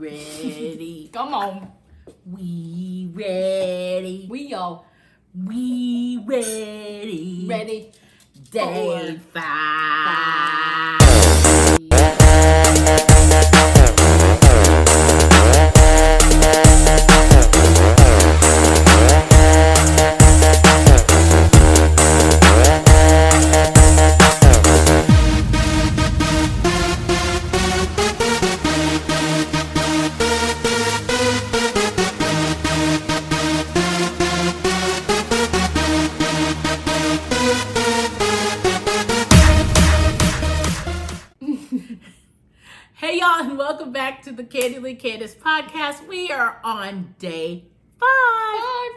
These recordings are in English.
ready. Come on. We ready. We all We ready. ready. Day for five. Hey y'all, and welcome back to the Candidly Candace podcast. We are on day five.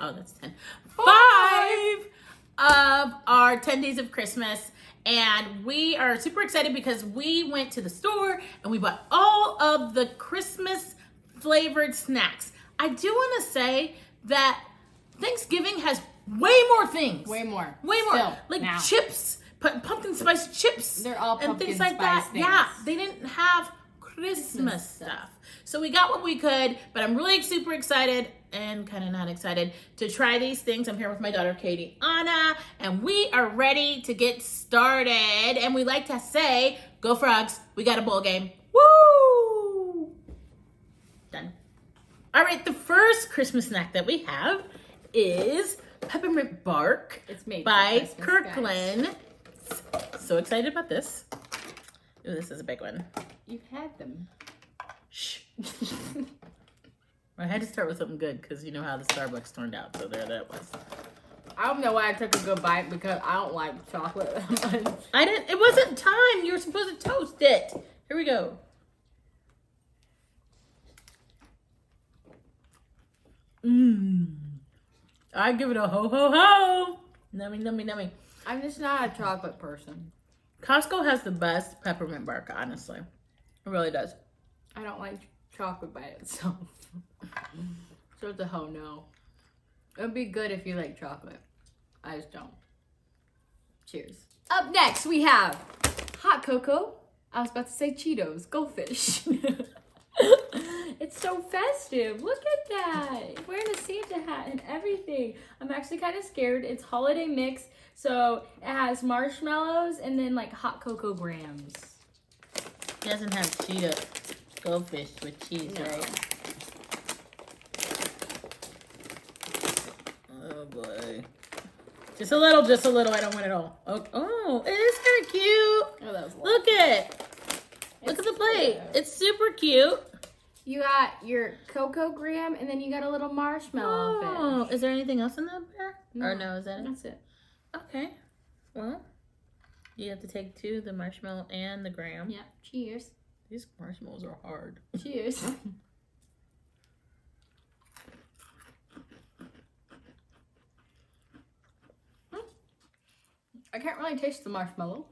Oh, that's ten. Five of our 10 days of Christmas. And we are super excited because we went to the store and we bought all of the Christmas flavored snacks. I do want to say that Thanksgiving has way more things. Way more. Way more. Still, like now. chips, pumpkin spice chips. They're all and things like that. spice Yeah, they didn't have Christmas, stuff. So we got what we could, but I'm really super excited and kind of not excited to try these things. I'm here with my daughter Katie Anna, and we are ready to get started. And we like to say, "Go Frogs! We got a bowl game!" Woo! Done. All right, the first Christmas snack that we have is peppermint bark It's made by Christmas, guys. Kirkland. So excited about this. Ooh, this is a big one. You've had them. Shh. I had to start with something good because you know how the Starbucks turned out. So there that was. I don't know why I took a good bite because I don't like chocolate that much. I didn't. It wasn't time. You were supposed to toast it. Here we go. Mmm. I give it a ho ho ho. Nummy nummy nummy. I'm just not a chocolate person. Costco has the best peppermint bark. Honestly, it really does. I don't like chocolate by itself. so it's a ho no. It would be good if you like chocolate. I just don't. Cheers. Up next, we have hot cocoa. I was about to say Cheetos, goldfish. it's so festive. Look at that. Wearing a Santa hat and everything. I'm actually kind of scared. It's holiday mix. So it has marshmallows and then like hot cocoa grams. It doesn't have Cheetah goldfish with cheese, No. right? Oh boy. Just a little, just a little. I don't want it all. Oh, oh it is kind of cute. Oh, that was. Look at Look at the plate. It's super cute. You got your cocoa graham, and then you got a little marshmallow Oh, fish. is there anything else in that bear? Or No. no, is that it? That's it. Okay. Well, you have to take two, the marshmallow and the graham. Yeah. Cheers. These marshmallows are hard. Cheers. I can't really taste the marshmallow,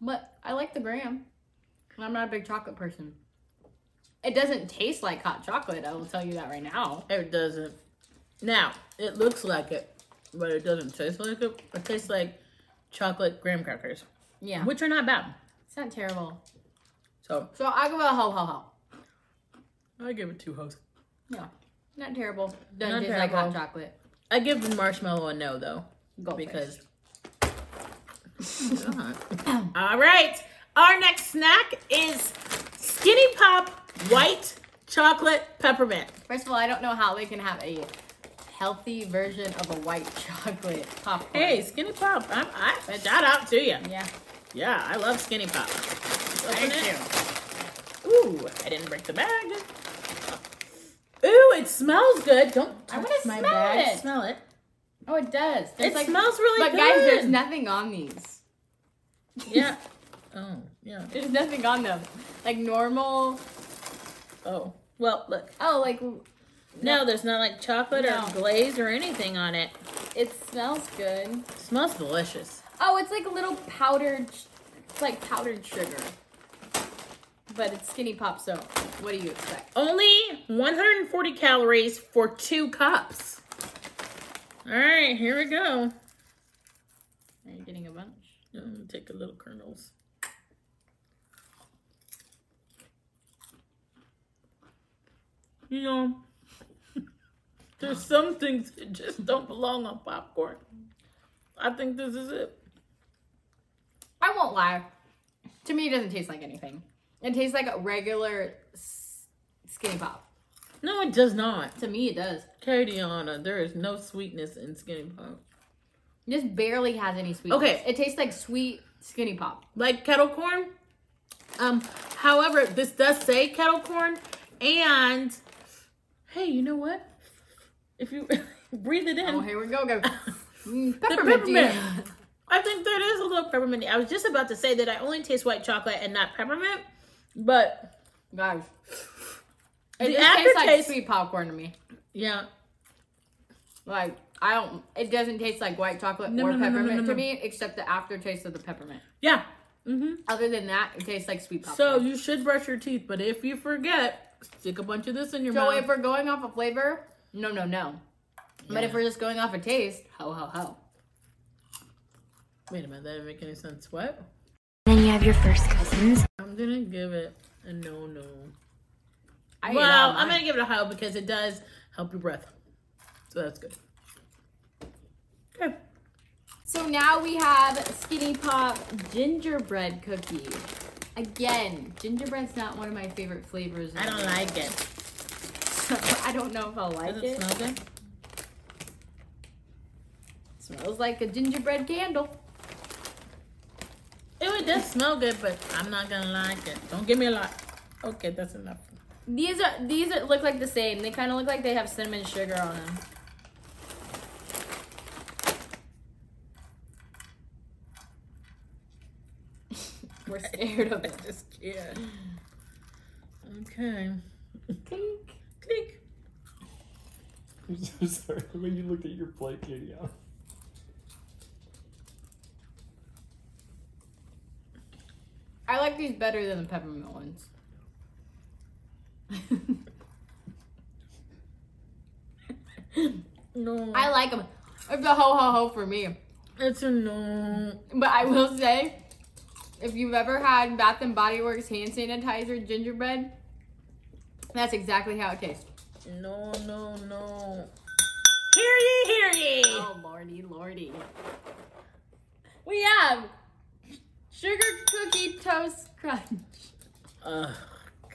but I like the graham. I'm not a big chocolate person. It doesn't taste like hot chocolate. I will tell you that right now. It doesn't. Now, it looks like it, but it doesn't taste like it. It tastes like chocolate graham crackers, Yeah, which are not bad. it's not terrible. So So I give it a ho ho ho. I give it two hoes. Yeah, not terrible. Doesn't Not taste like hot terrible. chocolate. I give the marshmallow a no though, Goldfish. because. All right, our next snack is Skinny Pop White Chocolate Peppermint. First of all, I don't know how they can have a healthy version of a white chocolate popcorn. Hey, Skinny Pop, I'm, I shout out to you. Yeah. Yeah, I love Skinny Pop. I do it. Ooh, I didn't break the bag. Ooh, it smells good. Don't I touch wanna my smell bag. it. Smell it. Oh, it does. There's It like- smells really But good. But guys, there's nothing on these. Yeah. Oh, yeah. There's nothing on them. Like normal. Oh, well, look. Oh, like No, there's not like chocolate No. or glaze or anything on it. it smells good. It smells delicious. Oh, it's like a little powdered, it's like powdered sugar. But it's skinny pop, so what do you expect? Only 140 calories for two cups. All right, here we go. Are you getting a bunch? I'm gonna take a little kernels. You know, there's some things that just don't belong on popcorn. I think this is it. I won't lie. To me, it doesn't taste like anything. It tastes like a regular s- skinny pop. No, it does not. To me, it does. Katiana, there is no sweetness in skinny pop. Just barely has any sweetness. Okay. It tastes like sweet skinny pop. Like kettle corn. Um, however, this does say kettle corn, and hey, you know what? If you breathe it in, Oh, here we go. go. Mm, the peppermint. peppermint. I think there is a little peppermint. I was just about to say that I only taste white chocolate and not peppermint, but Guys. The It just tastes like aftertaste- sweet popcorn to me. yeah, Like, I don't, it doesn't taste like white chocolate No, or no, peppermint no, to me, except the aftertaste of the peppermint. yeah. hmm Other than that, it tastes like sweet popcorn. So you should brush your teeth, but if you forget, stick a bunch of this in your So, mouth. if we're going off of flavor, no, no, no. But if we're just going off of taste, ho, ho, ho. Wait a minute, that didn't make any sense. What? Then you have your first cousins. I'm gonna give it a no, no. I well, I'm gonna give it a high because it does help your breath, so that's good. Okay. So now we have Skinny Pop gingerbread cookie. Again, gingerbread's not one of my favorite flavors. I don't like it. I don't know if I'll like Does it. it smell good? Smells like a gingerbread candle. It does smell good, but I'm not gonna like it. Don't give me a lot. Okay, that's enough. These are these are, look like the same. They kind of look like they have cinnamon sugar on them. We're scared of I it. just can't. Okay. Clink. Clink. I'm so sorry. The way you looked at your plate, Katie. I- I like these better than the peppermint ones. No. I like them. It's a ho ho ho for me. It's a no. But I will say, if you've ever had Bath and Body Works hand sanitizer gingerbread, that's exactly how it tastes. No, no, no. Hear ye, hear ye. Oh lordy, lordy. We have sugar cookie toast crunch. Oh,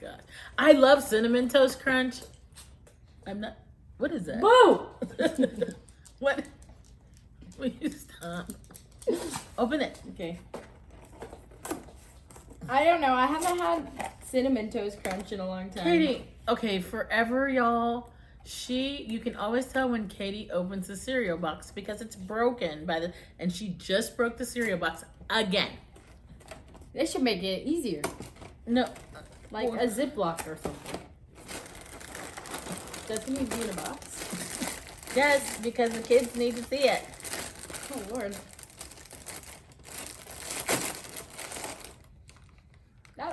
God. I love Cinnamon Toast Crunch. I'm not. What is that? Boo! what? Will you stop? Open it. Okay. I don't know. I haven't had cinnamon toast crunch in a long time. Katie. Okay, forever, y'all. She, you can always tell when Katie opens the cereal box because it's broken by the, and she just broke the cereal box again. They should make it easier, No, like a Ziploc or something. Doesn't need to be in a box. yes, because the kids need to see it. Oh lord.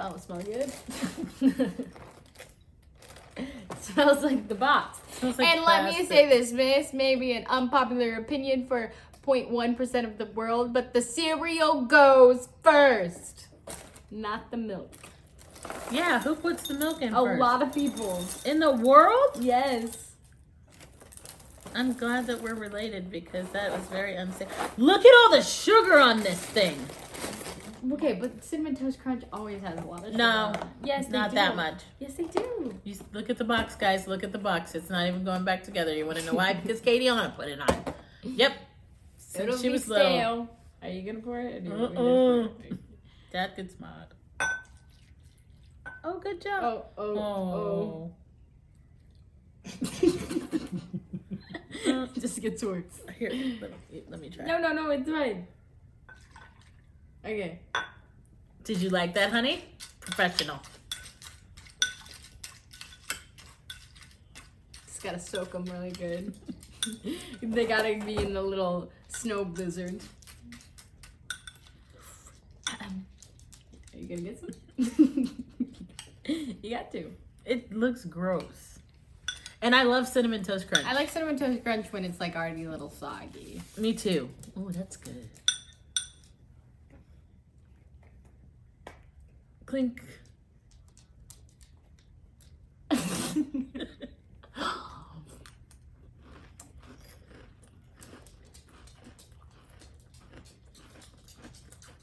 Don't smell good. smells like the box. Like and let me say this, this may be an unpopular opinion for 0.1% of the world, but the cereal goes first, not the milk. Yeah, who puts the milk in A first? lot of people. in the world. Yes. I'm glad that we're related because that was very unsafe. Look at all the sugar on this thing. Okay, but cinnamon toast crunch always has a lot of sugar. No, on it. Yes, they Not do. that much. Yes, they do. You s- look at the box, guys. Look at the box. It's not even going back together. You want to know why? Because Katie Anna put it on. Yep. Since It'll she be was little. stale. Are you gonna pour it? Or do you want me to Uh-uh. pour it? Dad gets mad. Oh, good job. Oh, oh, oh. Oh. Just gets worse. Here, let me, let me try. No, no, no, it's fine. Okay. Did you like that, honey? Professional. Just gotta soak them really good. they gotta be in the little snow blizzard. Are you gonna get some? you got to. It looks gross. And I love cinnamon toast crunch. I like cinnamon toast crunch when it's like already a little soggy. Me too. Oh, that's good. Clink.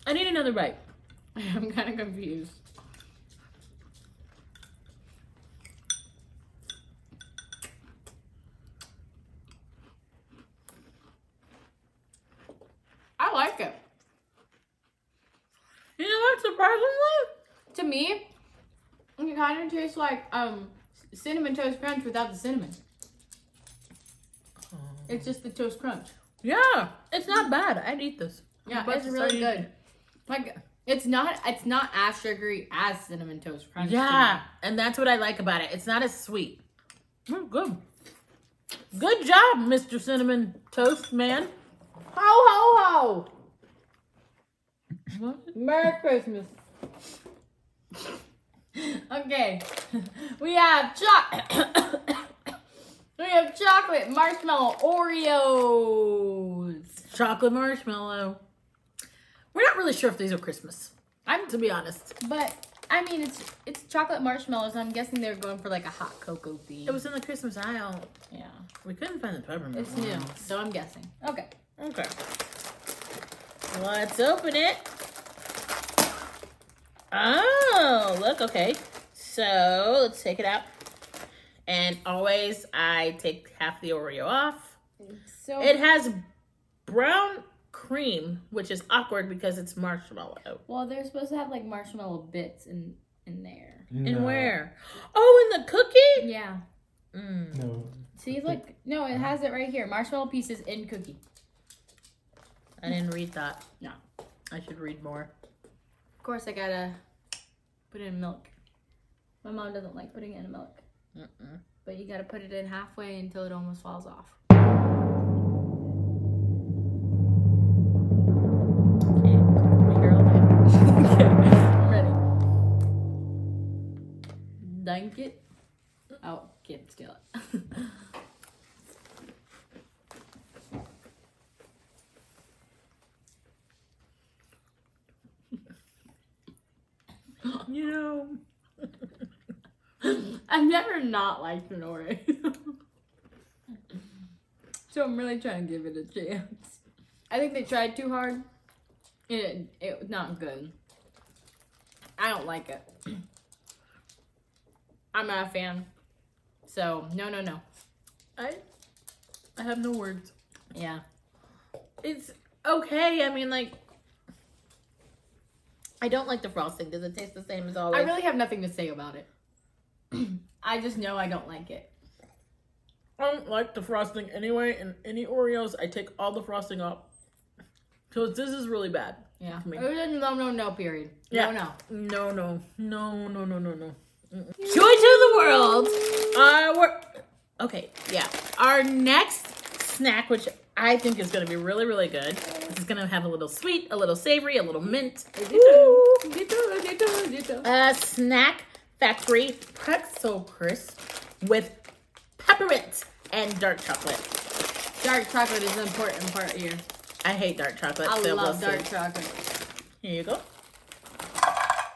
I need another bite. I'm kind of confused. Tastes like um cinnamon toast crunch without the cinnamon. It's just the toast crunch. yeah, it's not bad. I'd eat this. Yeah, it's really good. Like it's not it's not as sugary as cinnamon toast crunch. Yeah, and that's what I like about it. It's not as sweet. Mm, good. Good job, Mr. Cinnamon Toast Man. Ho ho ho! What? Merry Christmas. Okay, we have chocolate. we have chocolate marshmallow Oreos. Chocolate marshmallow. We're not really sure if these are Christmas. I'm to be honest. But I mean, it's it's chocolate marshmallows. I'm guessing they're going for like a hot cocoa theme. It was in the Christmas aisle. yeah, We couldn't find the peppermint. it's new, so I'm guessing. Okay. Okay. Let's open it. Oh, look, okay. So let's take it out. And always I take half the Oreo off. So It has brown cream, which is awkward because it's marshmallow. well, they're supposed to have like marshmallow bits in in there. And where? Oh, in the cookie? Yeah. Mm. No. See, look. No, it has it right here. Marshmallow pieces in cookie. I didn't read that. No. I should read more. Of course, I gotta put it in milk. My mom doesn't like putting it in milk, Mm-mm. but you gotta put it in halfway until it almost falls off. Okay. I'm ready. Dunk it. Oh, can't steal it. You know. I've never not liked an Oreo. so I'm really trying to give it a chance. I think they tried too hard. It it was not good. I don't like it. I'm not a fan. So no no no. I I have no words. Yeah. It's okay. I mean, like, I don't like the frosting. Does it taste the same as always? I really have nothing to say about it. I just know I don't like it. I don't like the frosting anyway. And any Oreos, I take all the frosting off. So this is really bad. Yeah. Me. It was a no no no period. Yeah. No no. No, no, no, no, no, no, no. Mm-mm. Joy to the world. Uh, we're okay. Yeah. Our next snack, which I think is going to be really, really good. This is going to have a little sweet, a little savory, a little mint. Woo. A snack factory pretzel crisp with peppermint and dark chocolate. Dark chocolate is an important part here. I hate dark chocolate. I so love we'll dark see. chocolate. Here you go.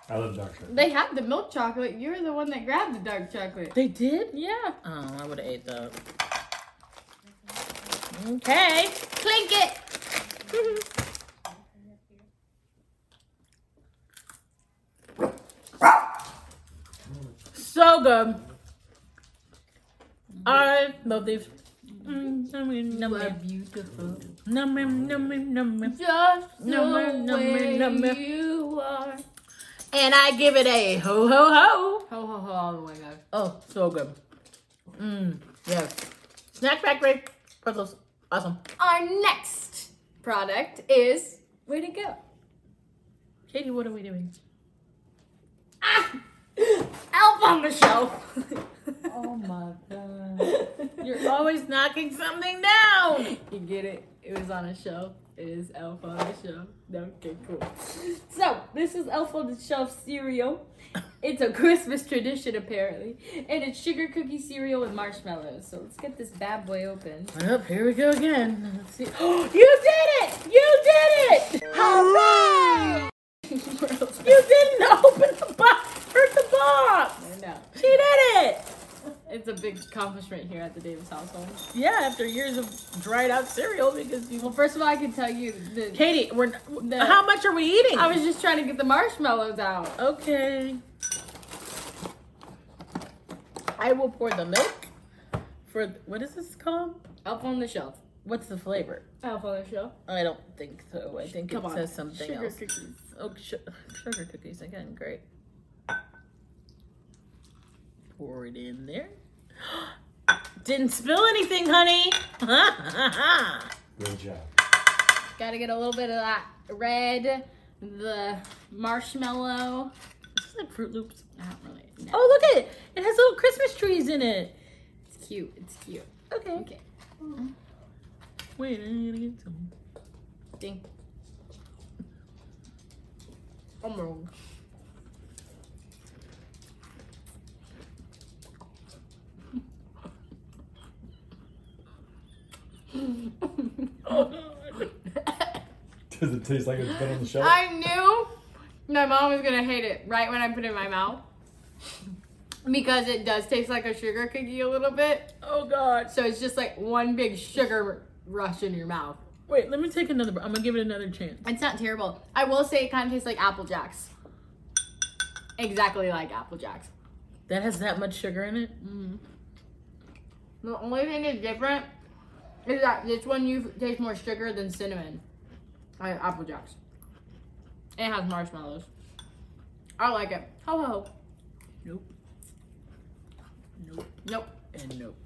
I love dark chocolate. They have the milk chocolate. You're the one that grabbed the dark chocolate. They did? Yeah. Oh, I would have ate that. Okay. Clink it. So good. I love these. Mm, nummy, nummy, beautiful. nummy, nummy, nummy. Just the Number, number, way number. you are. And I give it a ho ho ho. Ho ho ho all the way, guys. Oh, so good. Mmm, yes. Snack Factory pretzels. Awesome. Our next product is where'd it go? Katie, what are we doing? Ah, Elf on the shelf. Oh my god. You're always knocking something down. You get it? It was on a shelf. It is Elf on the shelf. Okay, cool. So, this is Elf on the Shelf cereal. It's a Christmas tradition, apparently. And it's sugar cookie cereal with marshmallows. So, let's get this bad boy open. Yep, here we go again. Let's see. you did it! You did it! Hooray! You didn't open the box. Hurt the box. I know. She did it. It's a big accomplishment here at the Davis household. Yeah, after years of dried out cereal because. Well, first of all, I can tell you that Katie, we're. The- how much are we eating? I was just trying to get the marshmallows out. Okay. I will pour the milk for what is this called? Up on the shelf. What's the flavor? Up on the shelf. I don't think so. I think Come it on. says something Sugar else. cookies. Oh, sh- sugar cookies again. Great. Pour it in there. Didn't spill anything, honey. Good job. Gotta get a little bit of that red, the marshmallow. It's like Froot Loops. I don't really know. Oh, look at it. It has little Christmas trees in it. It's cute. It's cute. Okay. Okay. Wait, I gotta get some. Ding. I'm wrong. Does it taste like it's been on the shelf? I knew my mom was gonna hate it right when I put it in my mouth. Because it does taste like a sugar cookie a little bit. Oh God. So it's just like one big sugar rush in your mouth. Wait, let me take another. I'm gonna give it another chance. It's not terrible. I will say it kind of tastes like Apple Jacks. Exactly like Apple Jacks. That has that much sugar in it. Mm-hmm. The only thing that's different is that this one you taste more sugar than cinnamon. Like Apple Jacks. It has marshmallows. I like it. Ho ho ho. Nope. Nope. Nope. And nope.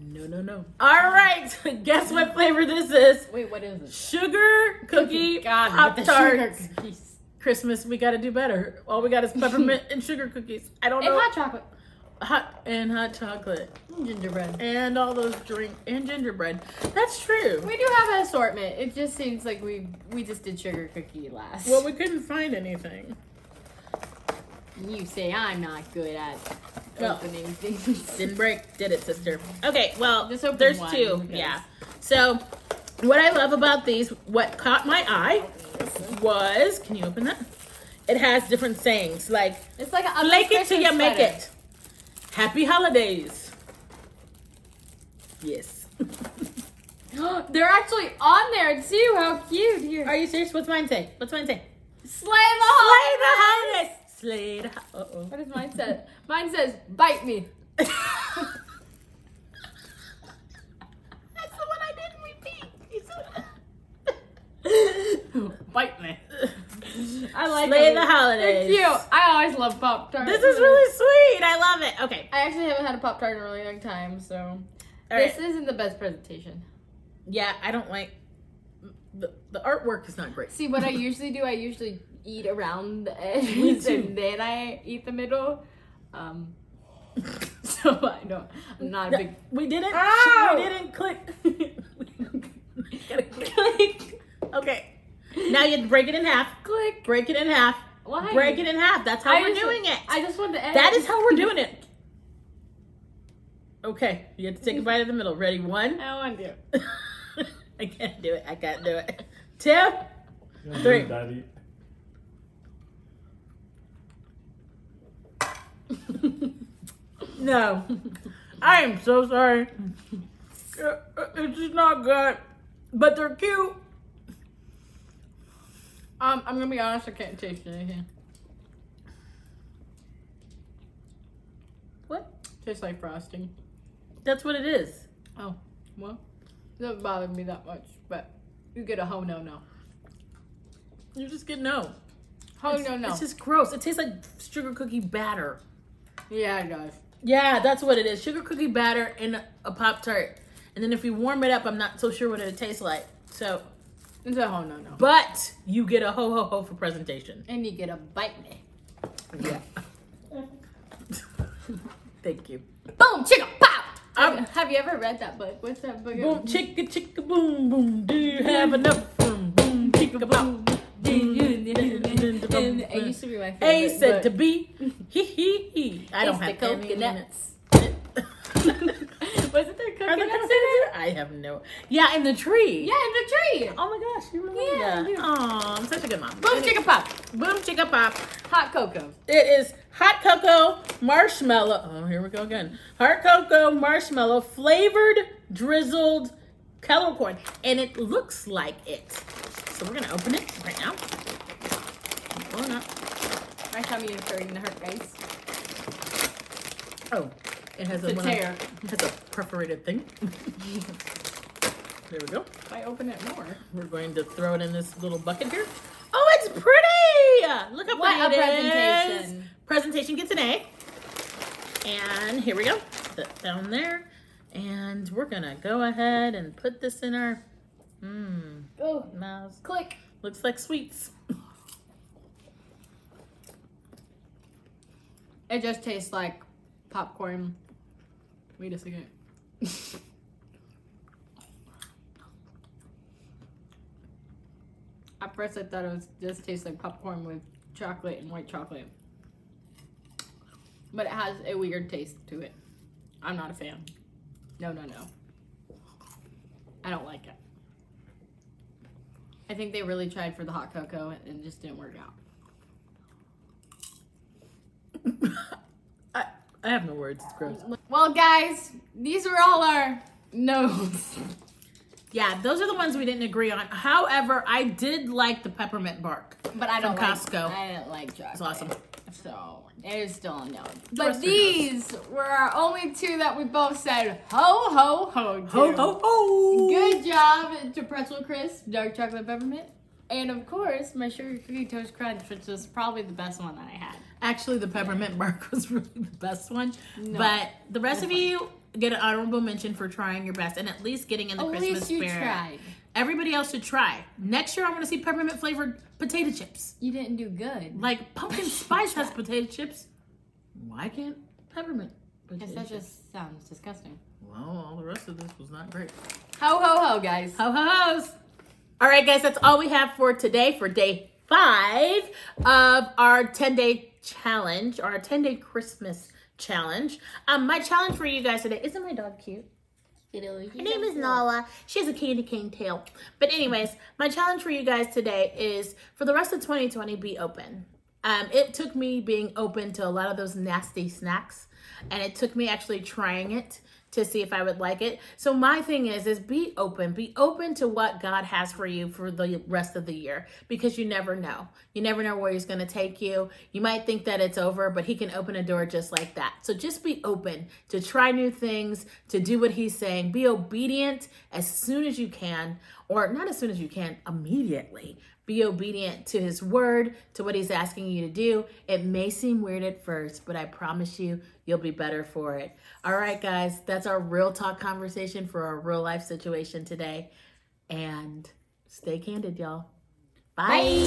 No, no, no. All right. Guess what flavor this is? Wait, what is it? Sugar cookie God, pop the sugar tarts. cookies. Christmas, we got to do better. All we got is peppermint and sugar cookies. I don't And know. hot chocolate. Hot and hot chocolate Gingerbread. and all those drink and gingerbread. That's true. We do have an assortment. It just seems like we we just did sugar cookie last. Well, we couldn't find anything. you say I'm not good at Well, opening things. Didn't break, did it, sister? Okay, well, there's one, two. because- Yeah. So, what I love about these, what caught my eye was, can you open that? It has different sayings like It's like a "Flake it till you make it." Happy holidays. Yes. They're actually on there too. How cute! Here, Are you serious? What's mine say? What's mine say? slay the holidays. Slay the holidays. Slay the. Uh oh. What does mine say? Mine says, "Bite me." That's the one I didn't repeat. Bite me. I like Slay them. the holidays. They're cute. I always love Pop Tarts. This is really sweet. I love it. Okay. I actually haven't had a Pop Tart in a really long time, so All this right. isn't the best presentation. Yeah, I don't like the the artwork is not great. See, what I usually do, I usually eat around the edges and then I eat the middle. Um, so I don't. I'm not a big. We didn't. Ow! We didn't click. Click. Okay. Now you break it in half. Click. Break it in half. Why? Break it in half. That's how I we're just- doing it. I just want to edge. That is how we're doing it. Okay, you have to take a bite of the middle. Ready? One. I don't want to. I can't do it. I can't do it. Two. Three. Daddy. No. I am so sorry. It's just not good. But they're cute. Um, I'm gonna be honest. I can't taste anything. What? Tastes like frosting. That's what it is. Oh, well, it doesn't bother me that much, but you get a ho no no. You just get no. Ho it's, no no. It's just gross. It tastes like sugar cookie batter. yeah, it does. Yeah, that's what it is. Sugar cookie batter in a, a Pop Tart. And then if you warm it up, I'm not so sure what it tastes like. So, Ho no no. but you get a ho ho ho for presentation. And you get a bite me. Yeah. Thank you. Boom, chicka, pow. Um, Have you ever read that book? What's that book? Boom, chicka, chicka, boom, boom. Do you have enough room? Boom, chicka, boom. It used to be my favorite. A said to. B. He, he, he. I don't have the any coconuts. Wasn't there Are there coconuts in it? I have no. Yeah, in the tree. Yeah, in the tree. Oh my gosh, you remember Yeah, that? do. Oh, I'm such a good mom. Boom, chicka pop. Boom, chicka pop. Hot cocoa. It is hot cocoa marshmallow. Oh, here we go again. Hot cocoa marshmallow flavored drizzled kettle corn, and it looks like it. So we're gonna open it right now. Pull it up. My tummy is starting to hurt, guys. Oh, it has a, It's a one of- tear. it has a perforated thing. there we go. If I open it more. We're going to throw it in this little bucket here. Oh, it's pretty! Look how What pretty a it is. presentation. Presentation gets an A. And here we go. Put that down there. And we're gonna go ahead and put this in our mmm Oh, mouths. click. Looks like sweets. It just tastes like popcorn. Wait a second. At first, I thought it was just tastes like popcorn with chocolate and white chocolate, but it has a weird taste to it. I'm not a fan. No, no, no. I don't like it. I think they really tried for the hot cocoa and just didn't work out. I, have no words. It's gross. Well, guys, these were all our notes. Yeah, those are the ones we didn't agree on. However, I did like the peppermint bark. But I don't From like Costco. I didn't like chocolate. It's awesome. So it is still a no. But these were our only two that we both said ho ho ho. To. Ho ho ho! Good job to pretzel crisp, dark chocolate peppermint, and of course my sugar cookie toast crunch, which was probably the best one that I had. Actually, the peppermint bark was really the best one. No. But the rest of you get an honorable mention for trying your best and at least getting in the At Christmas least you spirit. tried. Everybody else should try. Next year, I want to see peppermint flavored potato chips. You didn't do good. Like pumpkin spice has potato chips. Why can't peppermint? Because that just sounds disgusting. Well, all the rest of this was not great. Ho ho ho, guys. Ho ho ho's. All right, guys, that's all we have for today for day five of our 10 day challenge, our 10 day Christmas challenge. Um, my challenge for you guys today isn't my dog cute? Her name is Nala. She has a candy cane tail. But anyways, my challenge for you guys today is for the rest of 2020, be open. Um, it took me being open to a lot of those nasty snacks, and it took me actually trying it to see if I would like it. So my thing is is be open. Be open to what God has for you for the rest of the year because you never know. You never know where he's going to take you. You might think that it's over, but he can open a door just like that. So just be open to try new things, to do what he's saying. Be obedient as soon as you can or not as soon as you can, immediately. Be obedient to his word, to what he's asking you to do. It may seem weird at first, but I promise you, you'll be better for it. All right, guys, that's our real talk conversation for our real life situation today. And stay candid, y'all. Bye.